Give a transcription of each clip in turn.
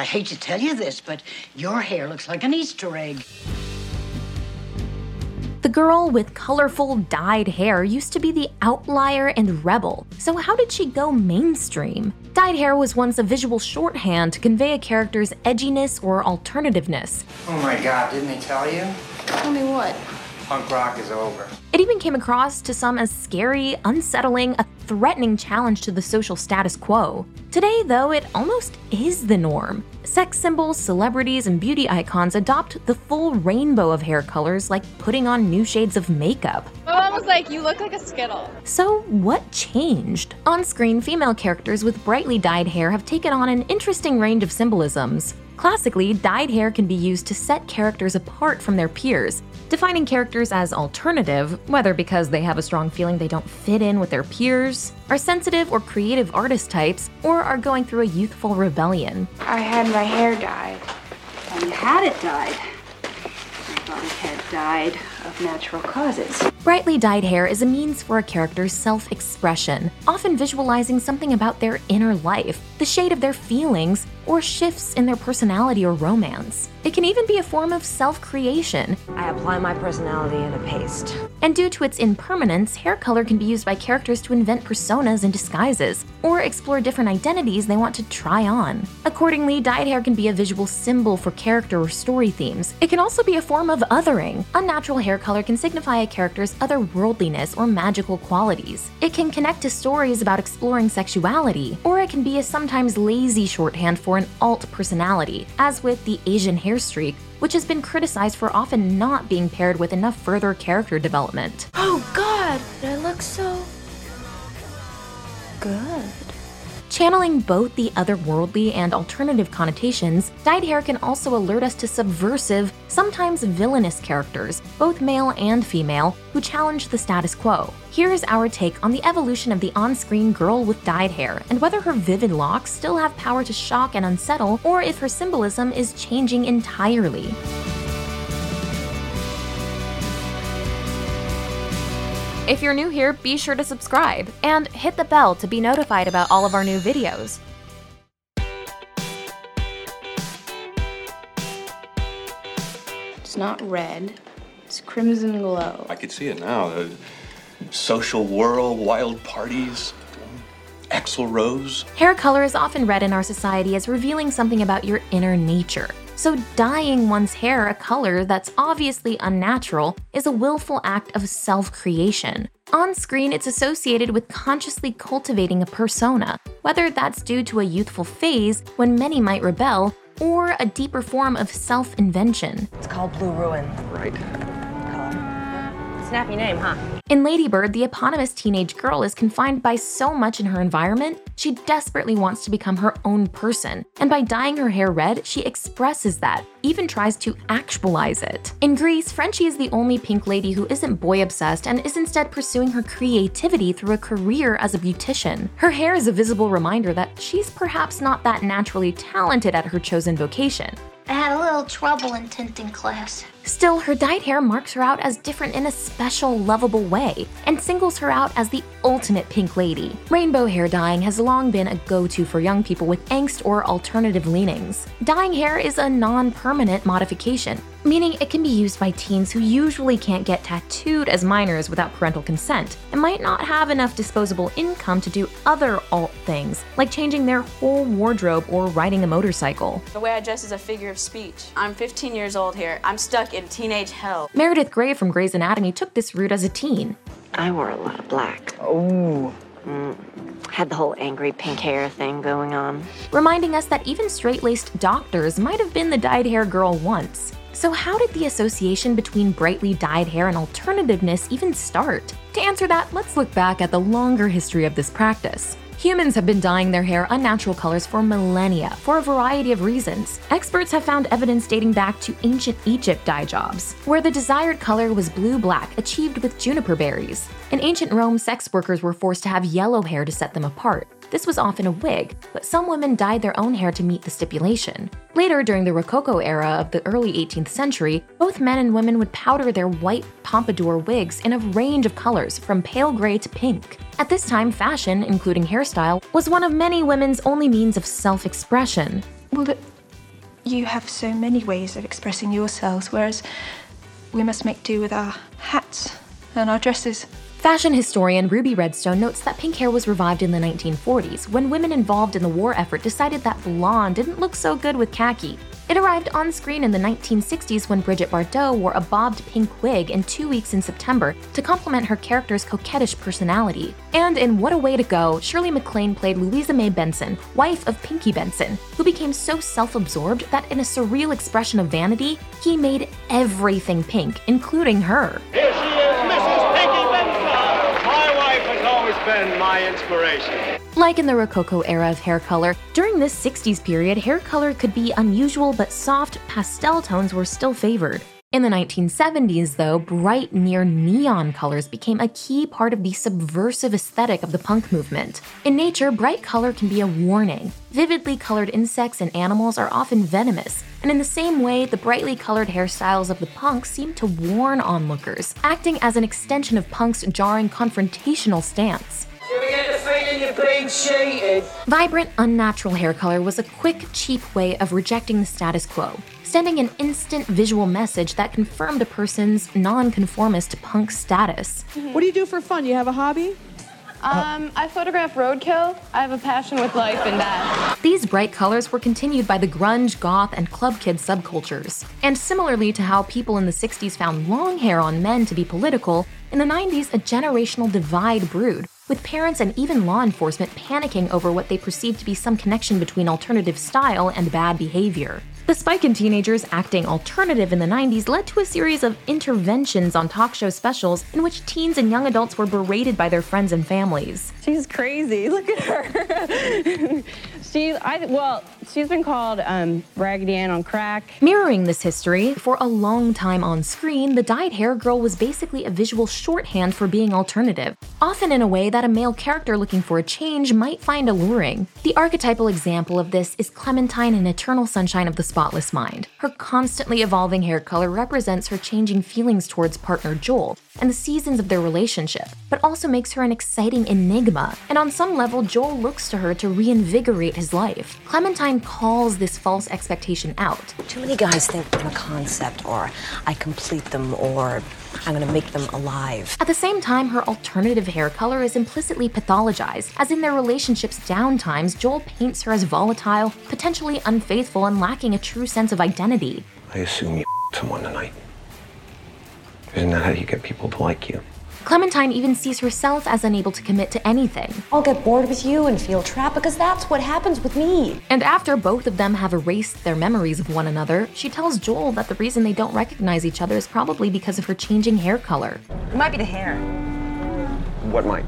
I hate to tell you this, but your hair looks like an Easter egg. The girl with colorful, dyed hair used to be the outlier and rebel, so how did she go mainstream? Dyed hair was once a visual shorthand to convey a character's edginess or alternativeness. Oh my god, didn't they tell you? Tell me what? Punk rock is over. It even came across to some as scary, unsettling, a threatening challenge to the social status quo. Today, though, it almost is the norm. Sex symbols, celebrities, and beauty icons adopt the full rainbow of hair colors like putting on new shades of makeup. My mom was like, You look like a Skittle. So, what changed? On screen, female characters with brightly dyed hair have taken on an interesting range of symbolisms. Classically, dyed hair can be used to set characters apart from their peers, defining characters as alternative, whether because they have a strong feeling they don't fit in with their peers, are sensitive or creative artist types, or are going through a youthful rebellion. I had my hair dyed. And you had it dyed. I had died of natural causes. Brightly dyed hair is a means for a character's self expression, often visualizing something about their inner life, the shade of their feelings, or shifts in their personality or romance. It can even be a form of self creation. I apply my personality in a paste. And due to its impermanence, hair color can be used by characters to invent personas and disguises, or explore different identities they want to try on. Accordingly, dyed hair can be a visual symbol for character or story themes. It can also be a form of othering. Unnatural hair color can signify a character's otherworldliness or magical qualities. It can connect to stories about exploring sexuality, or it can be a sometimes lazy shorthand for an alt personality, as with the Asian hair streak, which has been criticized for often not being paired with enough further character development. Oh god, I look so good. Channeling both the otherworldly and alternative connotations, dyed hair can also alert us to subversive, sometimes villainous characters, both male and female, who challenge the status quo. Here is our take on the evolution of the on screen girl with dyed hair and whether her vivid locks still have power to shock and unsettle, or if her symbolism is changing entirely. If you're new here, be sure to subscribe and hit the bell to be notified about all of our new videos. It's not red, it's crimson glow. I could see it now. The social whirl, wild parties, Axl Rose. Hair color is often read in our society as revealing something about your inner nature. So, dyeing one's hair a color that's obviously unnatural is a willful act of self creation. On screen, it's associated with consciously cultivating a persona, whether that's due to a youthful phase when many might rebel, or a deeper form of self invention. It's called Blue Ruin. Right. Snappy name, huh? In Lady Bird, the eponymous teenage girl is confined by so much in her environment, she desperately wants to become her own person. And by dyeing her hair red, she expresses that, even tries to actualize it. In Grease, Frenchie is the only pink lady who isn't boy obsessed and is instead pursuing her creativity through a career as a beautician. Her hair is a visible reminder that she's perhaps not that naturally talented at her chosen vocation. I had a little trouble in tinting class. Still, her dyed hair marks her out as different in a special, lovable way, and singles her out as the ultimate pink lady. Rainbow hair dyeing has long been a go to for young people with angst or alternative leanings. Dyeing hair is a non permanent modification, meaning it can be used by teens who usually can't get tattooed as minors without parental consent and might not have enough disposable income to do other alt things, like changing their whole wardrobe or riding a motorcycle. The way I dress is a figure of speech. I'm 15 years old here. I'm stuck in teenage hell. Meredith Grey from Grey's Anatomy took this route as a teen. I wore a lot of black. Oh. Mm. Had the whole angry pink hair thing going on. reminding us that even straight laced doctors might have been the dyed hair girl once. So, how did the association between brightly dyed hair and alternativeness even start? To answer that, let's look back at the longer history of this practice. Humans have been dyeing their hair unnatural colors for millennia for a variety of reasons. Experts have found evidence dating back to ancient Egypt dye jobs, where the desired color was blue black achieved with juniper berries. In ancient Rome, sex workers were forced to have yellow hair to set them apart. This was often a wig, but some women dyed their own hair to meet the stipulation. Later, during the Rococo era of the early 18th century, both men and women would powder their white pompadour wigs in a range of colors, from pale gray to pink. At this time, fashion, including hairstyle, was one of many women's only means of self expression. Well, th- You have so many ways of expressing yourselves, whereas we must make do with our hats and our dresses. Fashion historian Ruby Redstone notes that pink hair was revived in the 1940s when women involved in the war effort decided that blonde didn't look so good with khaki. It arrived on screen in the 1960s when Brigitte Bardot wore a bobbed pink wig in Two Weeks in September to complement her character's coquettish personality. And in What a Way to Go, Shirley MacLaine played Louisa May Benson, wife of Pinky Benson, who became so self absorbed that in a surreal expression of vanity, he made everything pink, including her. Here she is, Mrs. Pinky Benson. My wife has always been my inspiration. Like in the Rococo era of hair color, during this 60s period, hair color could be unusual, but soft pastel tones were still favored. In the 1970s, though, bright near neon colors became a key part of the subversive aesthetic of the punk movement. In nature, bright color can be a warning. Vividly colored insects and animals are often venomous, and in the same way, the brightly colored hairstyles of the punks seem to warn onlookers, acting as an extension of punk's jarring confrontational stance. Vibrant, unnatural hair color was a quick, cheap way of rejecting the status quo, sending an instant visual message that confirmed a person's nonconformist punk status. What do you do for fun? You have a hobby? Um, I photograph roadkill. I have a passion with life and death. These bright colors were continued by the grunge, goth, and club kid subcultures. And similarly to how people in the 60s found long hair on men to be political, in the 90s a generational divide brewed, with parents and even law enforcement panicking over what they perceived to be some connection between alternative style and bad behavior. The spike in teenagers acting alternative in the 90s led to a series of interventions on talk show specials in which teens and young adults were berated by their friends and families. She's crazy. Look at her. she's I well, she's been called um, Raggedy Ann on crack. Mirroring this history, for a long time on screen, the dyed hair girl was basically a visual shorthand for being alternative, often in a way that a male character looking for a change might find alluring. The archetypal example of this is Clementine in Eternal Sunshine of the Spotless Mind. Her constantly evolving hair color represents her changing feelings towards partner Joel and the seasons of their relationship, but also makes her an exciting enigma. And on some level, Joel looks to her to reinvigorate his life. Clementine calls this false expectation out. Too many guys think I'm a concept, or I complete them, or I'm gonna make them alive. At the same time, her alternative hair color is implicitly pathologized, as in their relationship's downtimes, Joel paints her as volatile, potentially unfaithful, and lacking a true sense of identity. I assume you someone tonight. Isn't that how you get people to like you? Clementine even sees herself as unable to commit to anything. I'll get bored with you and feel trapped because that's what happens with me. And after both of them have erased their memories of one another, she tells Joel that the reason they don't recognize each other is probably because of her changing hair color. It might be the hair. What might?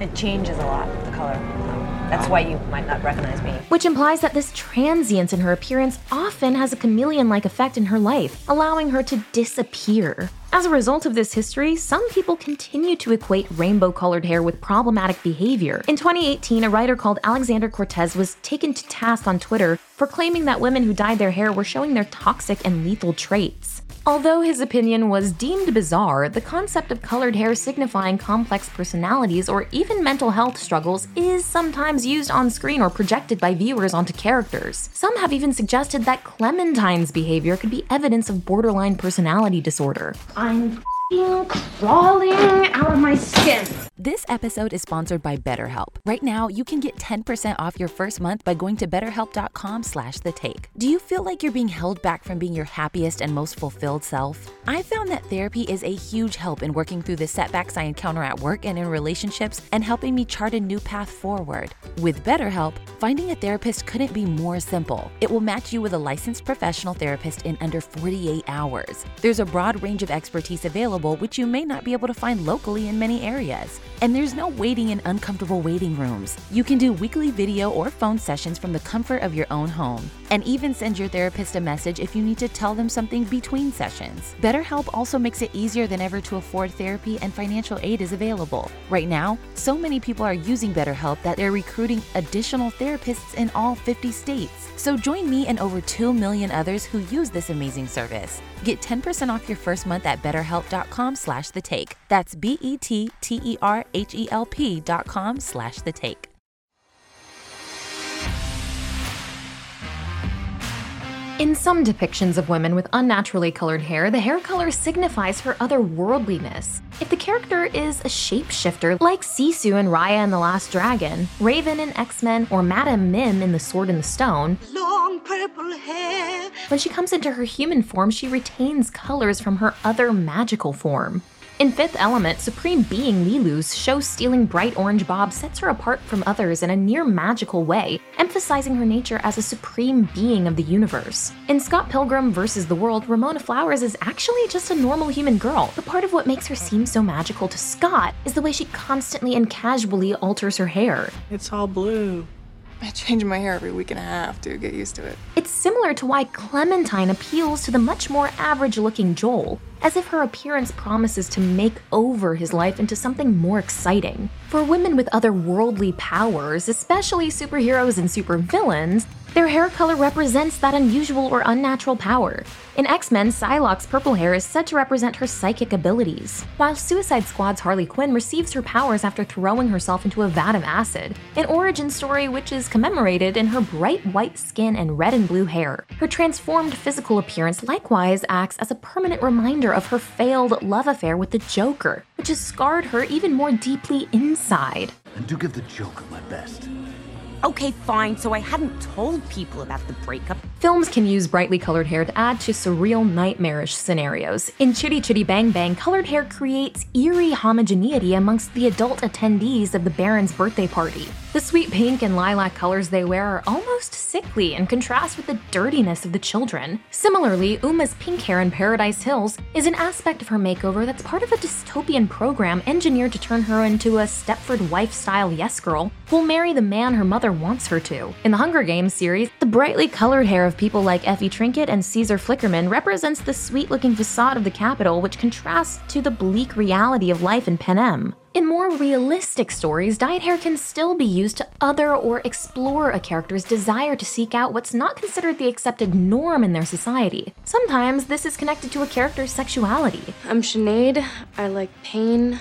It changes a lot, the color. That's why you might not recognize me. Which implies that this transience in her appearance often has a chameleon like effect in her life, allowing her to disappear. As a result of this history, some people continue to equate rainbow colored hair with problematic behavior. In 2018, a writer called Alexander Cortez was taken to task on Twitter for claiming that women who dyed their hair were showing their toxic and lethal traits. Although his opinion was deemed bizarre, the concept of colored hair signifying complex personalities or even mental health struggles is sometimes used on screen or projected by viewers onto characters. Some have even suggested that Clementine's behavior could be evidence of borderline personality disorder. I'm crawling out of my skin. This episode is sponsored by BetterHelp. Right now, you can get 10% off your first month by going to betterhelp.com slash the take. Do you feel like you're being held back from being your happiest and most fulfilled self? I found that therapy is a huge help in working through the setbacks I encounter at work and in relationships and helping me chart a new path forward. With BetterHelp, finding a therapist couldn't be more simple. It will match you with a licensed professional therapist in under 48 hours. There's a broad range of expertise available, which you may not be able to find locally in many areas. And there's no waiting in uncomfortable waiting rooms. You can do weekly video or phone sessions from the comfort of your own home, and even send your therapist a message if you need to tell them something between sessions. BetterHelp also makes it easier than ever to afford therapy, and financial aid is available. Right now, so many people are using BetterHelp that they're recruiting additional therapists in all 50 states. So join me and over 2 million others who use this amazing service. Get 10% off your first month at betterhelp.com slash the take. That's B-E-T-T-E-R-H-E-L-P dot com slash the take. In some depictions of women with unnaturally colored hair, the hair color signifies her otherworldliness. If the character is a shapeshifter, like Sisu and Raya in The Last Dragon, Raven in X Men, or Madame Mim in The Sword in the Stone, Long purple hair. when she comes into her human form, she retains colors from her other magical form. In Fifth Element, Supreme Being Leeloo's show stealing bright orange bob sets her apart from others in a near magical way, emphasizing her nature as a supreme being of the universe. In Scott Pilgrim vs. the World, Ramona Flowers is actually just a normal human girl, but part of what makes her seem so magical to Scott is the way she constantly and casually alters her hair. It's all blue. I change my hair every week and a half, dude. Get used to it. It's similar to why Clementine appeals to the much more average looking Joel, as if her appearance promises to make over his life into something more exciting. For women with otherworldly powers, especially superheroes and supervillains, their hair color represents that unusual or unnatural power. In X Men, Psylocke's purple hair is said to represent her psychic abilities, while Suicide Squad's Harley Quinn receives her powers after throwing herself into a vat of acid, an origin story which is commemorated in her bright white skin and red and blue hair. Her transformed physical appearance likewise acts as a permanent reminder of her failed love affair with the Joker, which has scarred her even more deeply inside. And do give the Joker my best. Okay, fine, so I hadn't told people about the breakup. Films can use brightly colored hair to add to surreal, nightmarish scenarios. In Chitty Chitty Bang Bang, colored hair creates eerie homogeneity amongst the adult attendees of the Baron's birthday party. The sweet pink and lilac colors they wear are almost sickly and contrast with the dirtiness of the children. Similarly, Uma's pink hair in Paradise Hills is an aspect of her makeover that's part of a dystopian program engineered to turn her into a Stepford wife style yes girl who'll marry the man her mother wants her to. In the Hunger Games series, the brightly colored hair of people like Effie Trinket and Caesar Flickerman represents the sweet looking facade of the Capitol, which contrasts to the bleak reality of life in Panem. In more realistic stories, dyed hair can still be used to other or explore a character's desire to seek out what's not considered the accepted norm in their society. Sometimes this is connected to a character's sexuality. I'm Sinead. I like pain.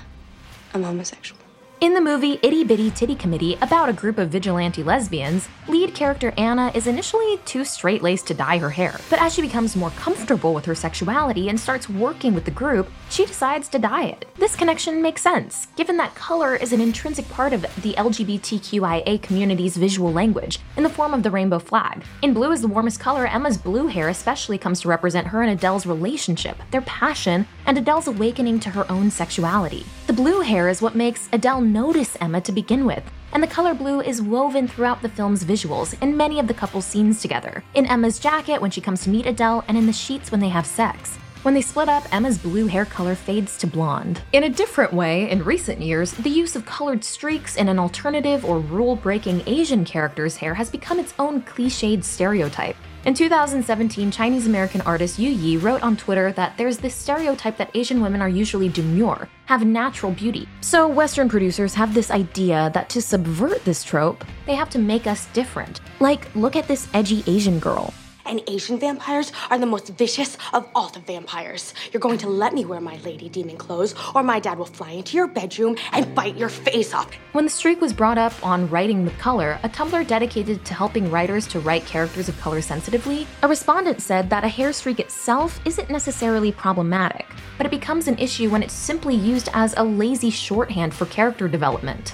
I'm homosexual. In the movie Itty Bitty Titty Committee, about a group of vigilante lesbians, lead character Anna is initially too straight laced to dye her hair, but as she becomes more comfortable with her sexuality and starts working with the group, she decides to dye it. This connection makes sense, given that color is an intrinsic part of the LGBTQIA community's visual language, in the form of the rainbow flag. In Blue is the warmest color, Emma's blue hair especially comes to represent her and Adele's relationship, their passion, and Adele's awakening to her own sexuality. The blue hair is what makes Adele notice Emma to begin with, and the color blue is woven throughout the film's visuals in many of the couple's scenes together. In Emma's jacket when she comes to meet Adele, and in the sheets when they have sex. When they split up, Emma's blue hair color fades to blonde. In a different way, in recent years, the use of colored streaks in an alternative or rule breaking Asian character's hair has become its own cliched stereotype. In 2017, Chinese American artist Yu Yi wrote on Twitter that there's this stereotype that Asian women are usually demure, have natural beauty. So, Western producers have this idea that to subvert this trope, they have to make us different. Like, look at this edgy Asian girl. And Asian vampires are the most vicious of all the vampires. You're going to let me wear my lady demon clothes, or my dad will fly into your bedroom and bite your face off. When the streak was brought up on writing with color, a Tumblr dedicated to helping writers to write characters of color sensitively, a respondent said that a hair streak itself isn't necessarily problematic, but it becomes an issue when it's simply used as a lazy shorthand for character development.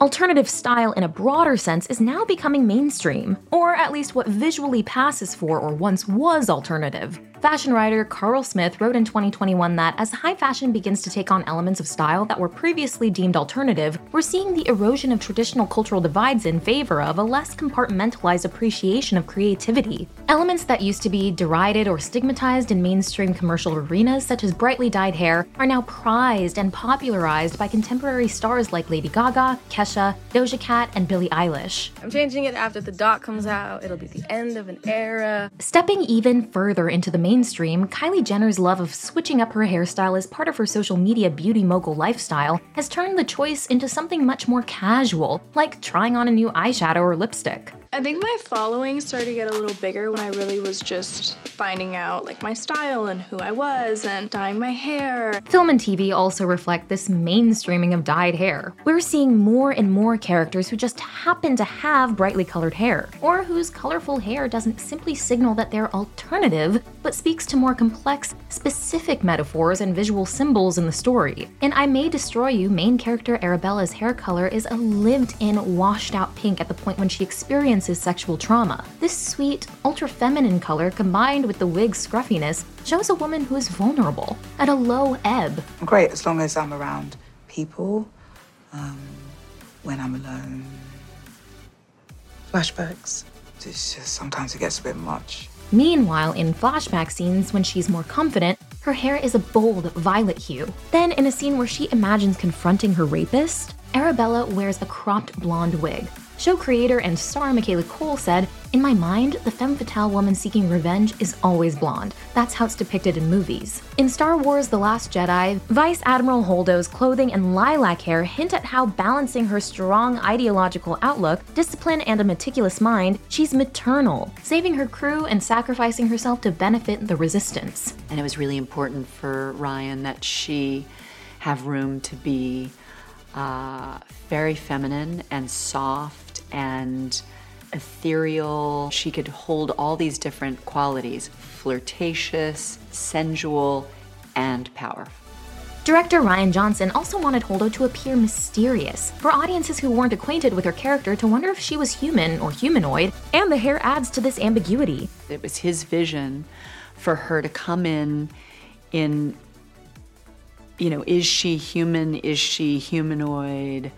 Alternative style in a broader sense is now becoming mainstream, or at least what visually passes for or once was alternative. Fashion writer Carl Smith wrote in 2021 that as high fashion begins to take on elements of style that were previously deemed alternative, we're seeing the erosion of traditional cultural divides in favor of a less compartmentalized appreciation of creativity. Elements that used to be derided or stigmatized in mainstream commercial arenas, such as brightly dyed hair, are now prized and popularized by contemporary stars like Lady Gaga, Kesha, Doja Cat, and Billie Eilish. I'm changing it after the doc comes out. It'll be the end of an era. Stepping even further into the mainstream, Kylie Jenner's love of switching up her hairstyle as part of her social media beauty mogul lifestyle has turned the choice into something much more casual, like trying on a new eyeshadow or lipstick. I think my following started to get a little bigger when I really was just finding out like my style and who I was and dyeing my hair. Film and TV also reflect this mainstreaming of dyed hair. We're seeing more and more characters who just happen to have brightly colored hair, or whose colorful hair doesn't simply signal that they're alternative, but speaks to more complex, specific metaphors and visual symbols in the story. In I May Destroy You, main character Arabella's hair color is a lived in, washed out pink at the point when she experiences sexual trauma. This sweet, ultra feminine color combined with the wig's scruffiness shows a woman who is vulnerable, at a low ebb. Great as long as I'm around people, um, when I'm alone. Flashbacks. It's just sometimes it gets a bit much. Meanwhile, in flashback scenes when she's more confident, her hair is a bold violet hue. Then, in a scene where she imagines confronting her rapist, Arabella wears a cropped blonde wig. Show creator and star Michaela Coel said, In my mind, the femme fatale woman seeking revenge is always blonde. That's how it's depicted in movies. In Star Wars The Last Jedi, Vice Admiral Holdo's clothing and lilac hair hint at how balancing her strong ideological outlook, discipline, and a meticulous mind, she's maternal, saving her crew and sacrificing herself to benefit the resistance. And it was really important for Rian that she have room to be uh, very feminine and soft and ethereal. She could hold all these different qualities flirtatious, sensual, and powerful. Director Rian Johnson also wanted Holdo to appear mysterious, for audiences who weren't acquainted with her character to wonder if she was human or humanoid, and the hair adds to this ambiguity. It was his vision for her to come in in you know, is she human? Is she humanoid?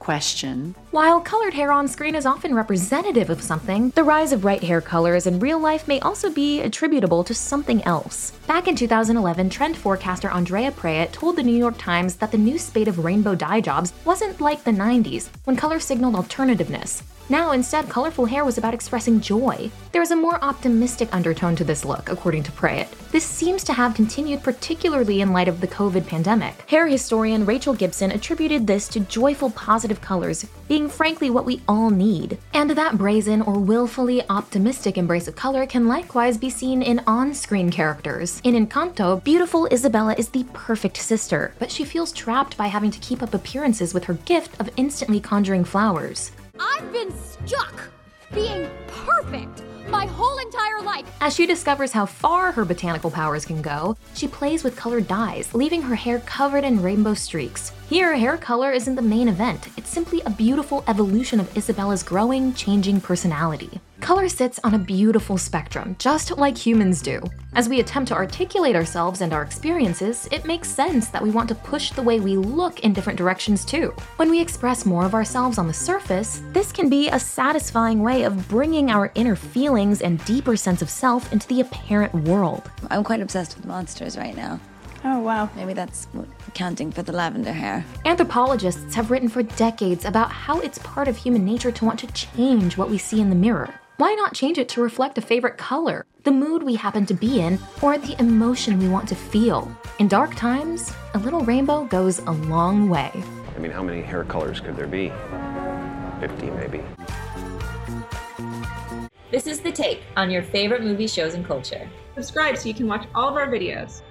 Question. While colored hair on screen is often representative of something, the rise of bright hair colors in real life may also be attributable to something else. Back in 2011, trend forecaster Andrea Preyat told the New York Times that the new spate of rainbow dye jobs wasn't like the 90s, when color signaled alternativeness. Now, instead, colorful hair was about expressing joy. There is a more optimistic undertone to this look, according to Preyat. This seems to have continued particularly in light of the COVID pandemic. Hair historian Rachel Gibson attributed this to joyful, positive colors being frankly what we all need. And that brazen or willfully optimistic embrace of color can likewise be seen in on screen characters. In Encanto, beautiful Isabella is the perfect sister, but she feels trapped by having to keep up appearances with her gift of instantly conjuring flowers. I've been stuck being perfect my whole entire life. As she discovers how far her botanical powers can go, she plays with colored dyes, leaving her hair covered in rainbow streaks. Here, hair color isn't the main event, it's simply a beautiful evolution of Isabella's growing, changing personality. Color sits on a beautiful spectrum, just like humans do. As we attempt to articulate ourselves and our experiences, it makes sense that we want to push the way we look in different directions too. When we express more of ourselves on the surface, this can be a satisfying way of bringing our inner feelings and deeper sense of self into the apparent world. I'm quite obsessed with monsters right now. Oh, wow. Maybe that's accounting for the lavender hair. Anthropologists have written for decades about how it's part of human nature to want to change what we see in the mirror. Why not change it to reflect a favorite color, the mood we happen to be in, or the emotion we want to feel? In dark times, a little rainbow goes a long way. I mean, how many hair colors could there be? 50 maybe. This is The Take on your favorite movie shows and culture. Subscribe so you can watch all of our videos.